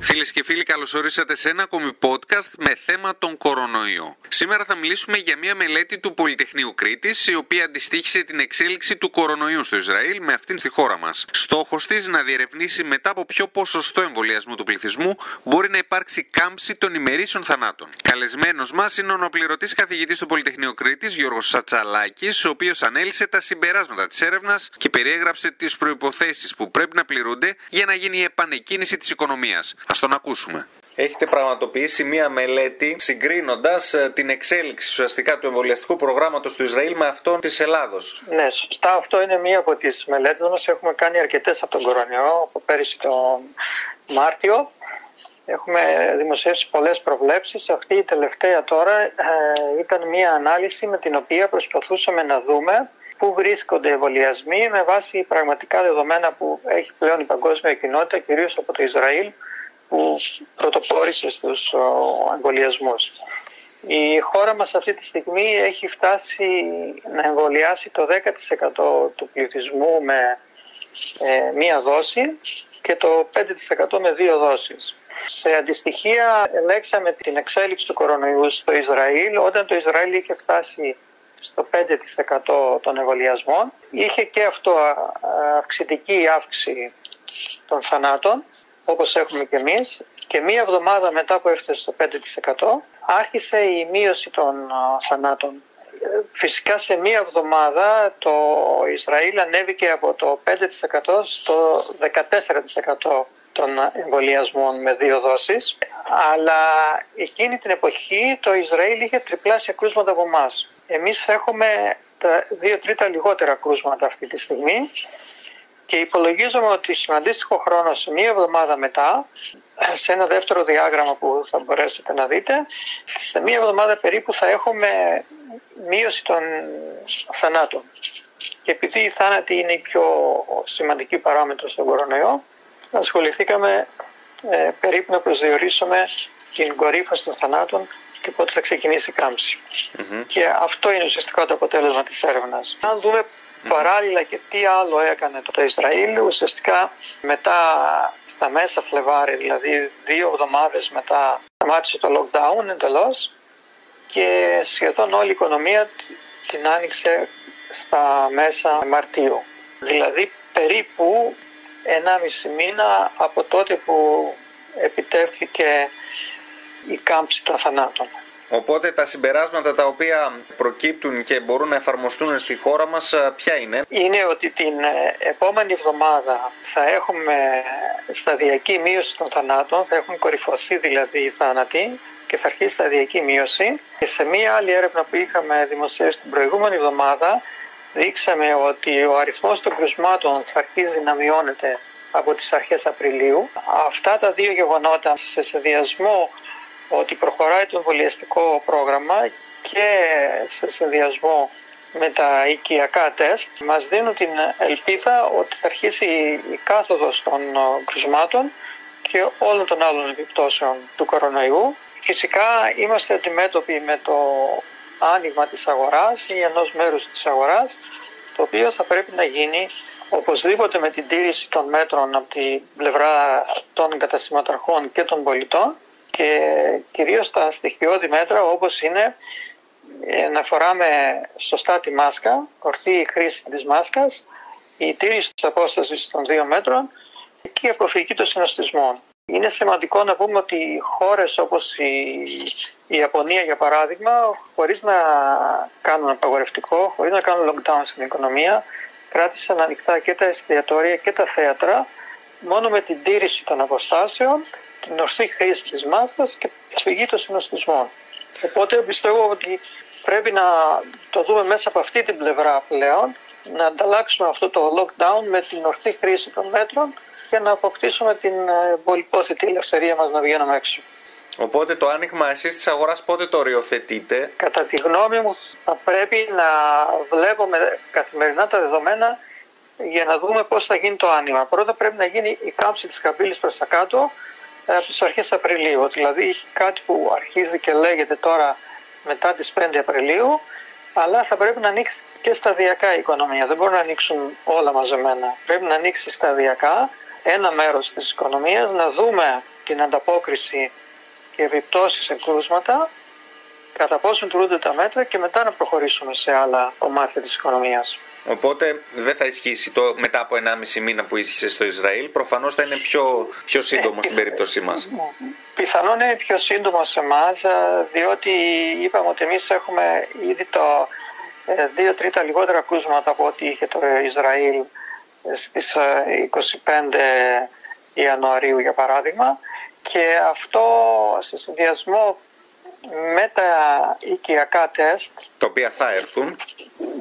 Φίλες και φίλοι, καλώς ορίσατε σε ένα ακόμη podcast με θέμα τον κορονοϊό. Σήμερα θα μιλήσουμε για μια μελέτη του Πολυτεχνείου Κρήτης, η οποία αντιστοίχησε την εξέλιξη του κορονοϊού στο Ισραήλ με αυτήν στη χώρα μας. Στόχος της να διερευνήσει μετά από ποιο ποσοστό εμβολιασμού του πληθυσμού μπορεί να υπάρξει κάμψη των ημερήσεων θανάτων. Καλεσμένος μας είναι ο νοπληρωτή καθηγητής του Πολυτεχνείου Κρήτης, Γιώργος Σατσαλάκης, ο οποίος ανέλησε τα συμπεράσματα της έρευνας και περιέγραψε τις προποθέσει που πρέπει να πληρούνται για να γίνει η επανεκκίνηση της οικονομίας. Α τον ακούσουμε. Έχετε πραγματοποιήσει μία μελέτη συγκρίνοντας την εξέλιξη ουσιαστικά του εμβολιαστικού προγράμματος του Ισραήλ με αυτόν της Ελλάδος. Ναι, σωστά. Αυτό είναι μία από τις μελέτες μας. Έχουμε κάνει αρκετές από τον κορονοϊό από πέρυσι τον Μάρτιο. Έχουμε δημοσιεύσει πολλές προβλέψεις. Αυτή η τελευταία τώρα ε, ήταν μια ανάλυση με την οποία προσπαθούσαμε να δούμε πού βρίσκονται εμβολιασμοί με βάση πραγματικά δεδομένα που έχει πλέον η παγκόσμια κοινότητα, κυρίως από το Ισραήλ, που πρωτοπόρησε στους εμβολιασμούς. Η χώρα μας αυτή τη στιγμή έχει φτάσει να εμβολιάσει το 10% του πληθυσμού με ε, μία δόση και το 5% με δύο δόσεις. Σε αντιστοιχεία ελέγξαμε την εξέλιξη του κορονοϊού στο Ισραήλ όταν το Ισραήλ είχε φτάσει στο 5% των εμβολιασμών. Είχε και αυτό αυξητική αύξηση των θανάτων όπως έχουμε και εμείς και μία εβδομάδα μετά που έφτασε στο 5% άρχισε η μείωση των θανάτων. Φυσικά σε μία εβδομάδα το Ισραήλ ανέβηκε από το 5% στο 14% των εμβολιασμών με δύο δόσεις αλλά εκείνη την εποχή το Ισραήλ είχε τριπλάσια κρούσματα από εμάς. Εμείς έχουμε τα δύο τρίτα λιγότερα κρούσματα αυτή τη στιγμή και υπολογίζουμε ότι σε αντίστοιχο χρόνο, σε μία εβδομάδα μετά, σε ένα δεύτερο διάγραμμα που θα μπορέσετε να δείτε, σε μία εβδομάδα περίπου θα έχουμε μείωση των θανάτων. Και επειδή η θάνατη είναι η πιο σημαντική παράμετρο στον κορονοϊό, ασχοληθήκαμε ε, περίπου να προσδιορίσουμε την κορύφωση των θανάτων και πότε θα ξεκινήσει η καμψη Και αυτό είναι ουσιαστικά το αποτέλεσμα της έρευνας. Αν δούμε παράλληλα και τι άλλο έκανε το Ισραήλ, ουσιαστικά μετά στα μέσα Φλεβάρι, δηλαδή δύο εβδομάδες μετά σταμάτησε το lockdown εντελώς και σχεδόν όλη η οικονομία την άνοιξε στα μέσα Μαρτίου. Δηλαδή περίπου 1,5 μήνα από τότε που επιτεύχθηκε η κάμψη των θανάτων. Οπότε τα συμπεράσματα τα οποία προκύπτουν και μπορούν να εφαρμοστούν στη χώρα μας ποια είναι; Είναι ότι την ε, επόμενη εβδομάδα θα έχουμε σταδιακή μείωση των θανάτων, θα έχουν κορυφωθεί δηλαδή οι θάνατοι και θα αρχίσει σταδιακή μείωση. Και σε μία άλλη έρευνα που είχαμε δημοσιεύσει την προηγούμενη εβδομάδα δείξαμε ότι ο αριθμός των κρουσμάτων θα αρχίζει να μειώνεται από τις αρχές Απριλίου. Αυτά τα δύο γεγονότα σε συνδυασμό ότι προχωράει το εμβολιαστικό πρόγραμμα και σε συνδυασμό με τα οικιακά τεστ μας δίνουν την ελπίδα ότι θα αρχίσει η κάθοδος των κρουσμάτων και όλων των άλλων επιπτώσεων του κορονοϊού. Φυσικά είμαστε αντιμέτωποι με το άνοιγμα της αγοράς ή ενός μέρους της αγοράς το οποίο θα πρέπει να γίνει οπωσδήποτε με την τήρηση των μέτρων από την πλευρά των καταστηματαρχών και των πολιτών και κυρίως τα στοιχειώδη μέτρα όπως είναι ε, να φοράμε σωστά τη μάσκα, ορθή χρήση της μάσκας, η τήρηση της απόστασης των δύο μέτρων και η αποφυγή των συνοστισμών. Είναι σημαντικό να πούμε ότι χώρες όπως η, η Ιαπωνία για παράδειγμα, χωρίς να κάνουν απαγορευτικό, χωρίς να κάνουν lockdown στην οικονομία, κράτησαν ανοιχτά και τα εστιατόρια και τα θέατρα μόνο με την τήρηση των αποστάσεων, την ορθή χρήση της μάσκας και αποφυγή των συνοστισμών. Οπότε πιστεύω ότι πρέπει να το δούμε μέσα από αυτή την πλευρά πλέον, να ανταλλάξουμε αυτό το lockdown με την ορθή χρήση των μέτρων για να αποκτήσουμε την ε, πολυπόθετη ελευθερία μας να βγαίνουμε έξω. Οπότε το άνοιγμα εσείς της αγοράς πότε το οριοθετείτε; Κατά τη γνώμη μου θα πρέπει να βλέπουμε καθημερινά τα δεδομένα για να δούμε πώς θα γίνει το άνοιγμα. Πρώτα πρέπει να γίνει η κάμψη της καμπύλης προς τα κάτω ε, από τις αρχές Απριλίου. Δηλαδή κάτι που αρχίζει και λέγεται τώρα μετά τις 5 Απριλίου αλλά θα πρέπει να ανοίξει και σταδιακά η οικονομία. Δεν μπορούν να ανοίξουν όλα μαζεμένα. Πρέπει να ανοίξει σταδιακά ένα μέρος της οικονομίας, να δούμε την ανταπόκριση και επιπτώσεις σε κρούσματα, κατά πόσο τηρούνται τα μέτρα και μετά να προχωρήσουμε σε άλλα κομμάτια της οικονομίας. Οπότε δεν θα ισχύσει το μετά από 1,5 μήνα που ίσχυσε στο Ισραήλ. Προφανώς θα είναι πιο, πιο σύντομο ε, στην περίπτωσή μας. Πιθανόν είναι πιο σύντομο σε εμάς, διότι είπαμε ότι εμείς έχουμε ήδη το 2 ε, τρίτα λιγότερα κρούσματα από ό,τι είχε το Ισραήλ στις 25 ε, Ιανουαρίου για παράδειγμα και αυτό σε συνδυασμό με τα οικιακά τεστ τα οποία θα έρθουν.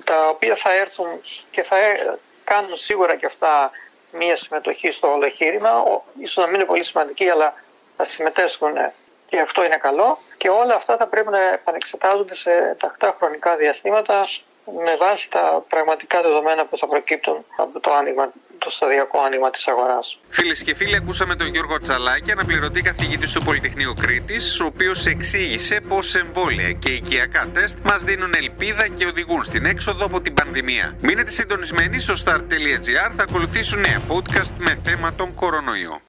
τα οποία θα έρθουν και θα ε, κάνουν σίγουρα και αυτά μία συμμετοχή στο όλο εγχείρημα. Ίσως να μην είναι πολύ σημαντική αλλά θα συμμετέσχουν και αυτό είναι καλό. Και όλα αυτά θα πρέπει να επανεξετάζονται σε τακτά χρονικά διαστήματα με βάση τα πραγματικά δεδομένα που θα προκύπτουν από το άνοιγμα το σταδιακό άνοιγμα της αγοράς. Φίλες και φίλοι, ακούσαμε τον Γιώργο Τσαλάκη, αναπληρωτή καθηγητή του Πολυτεχνείου Κρήτης, ο οποίος εξήγησε πώ εμβόλια και οικιακά τεστ μας δίνουν ελπίδα και οδηγούν στην έξοδο από την πανδημία. Μείνετε συντονισμένοι στο start.gr, θα ακολουθήσουν νέα podcast με θέμα τον κορονοϊό.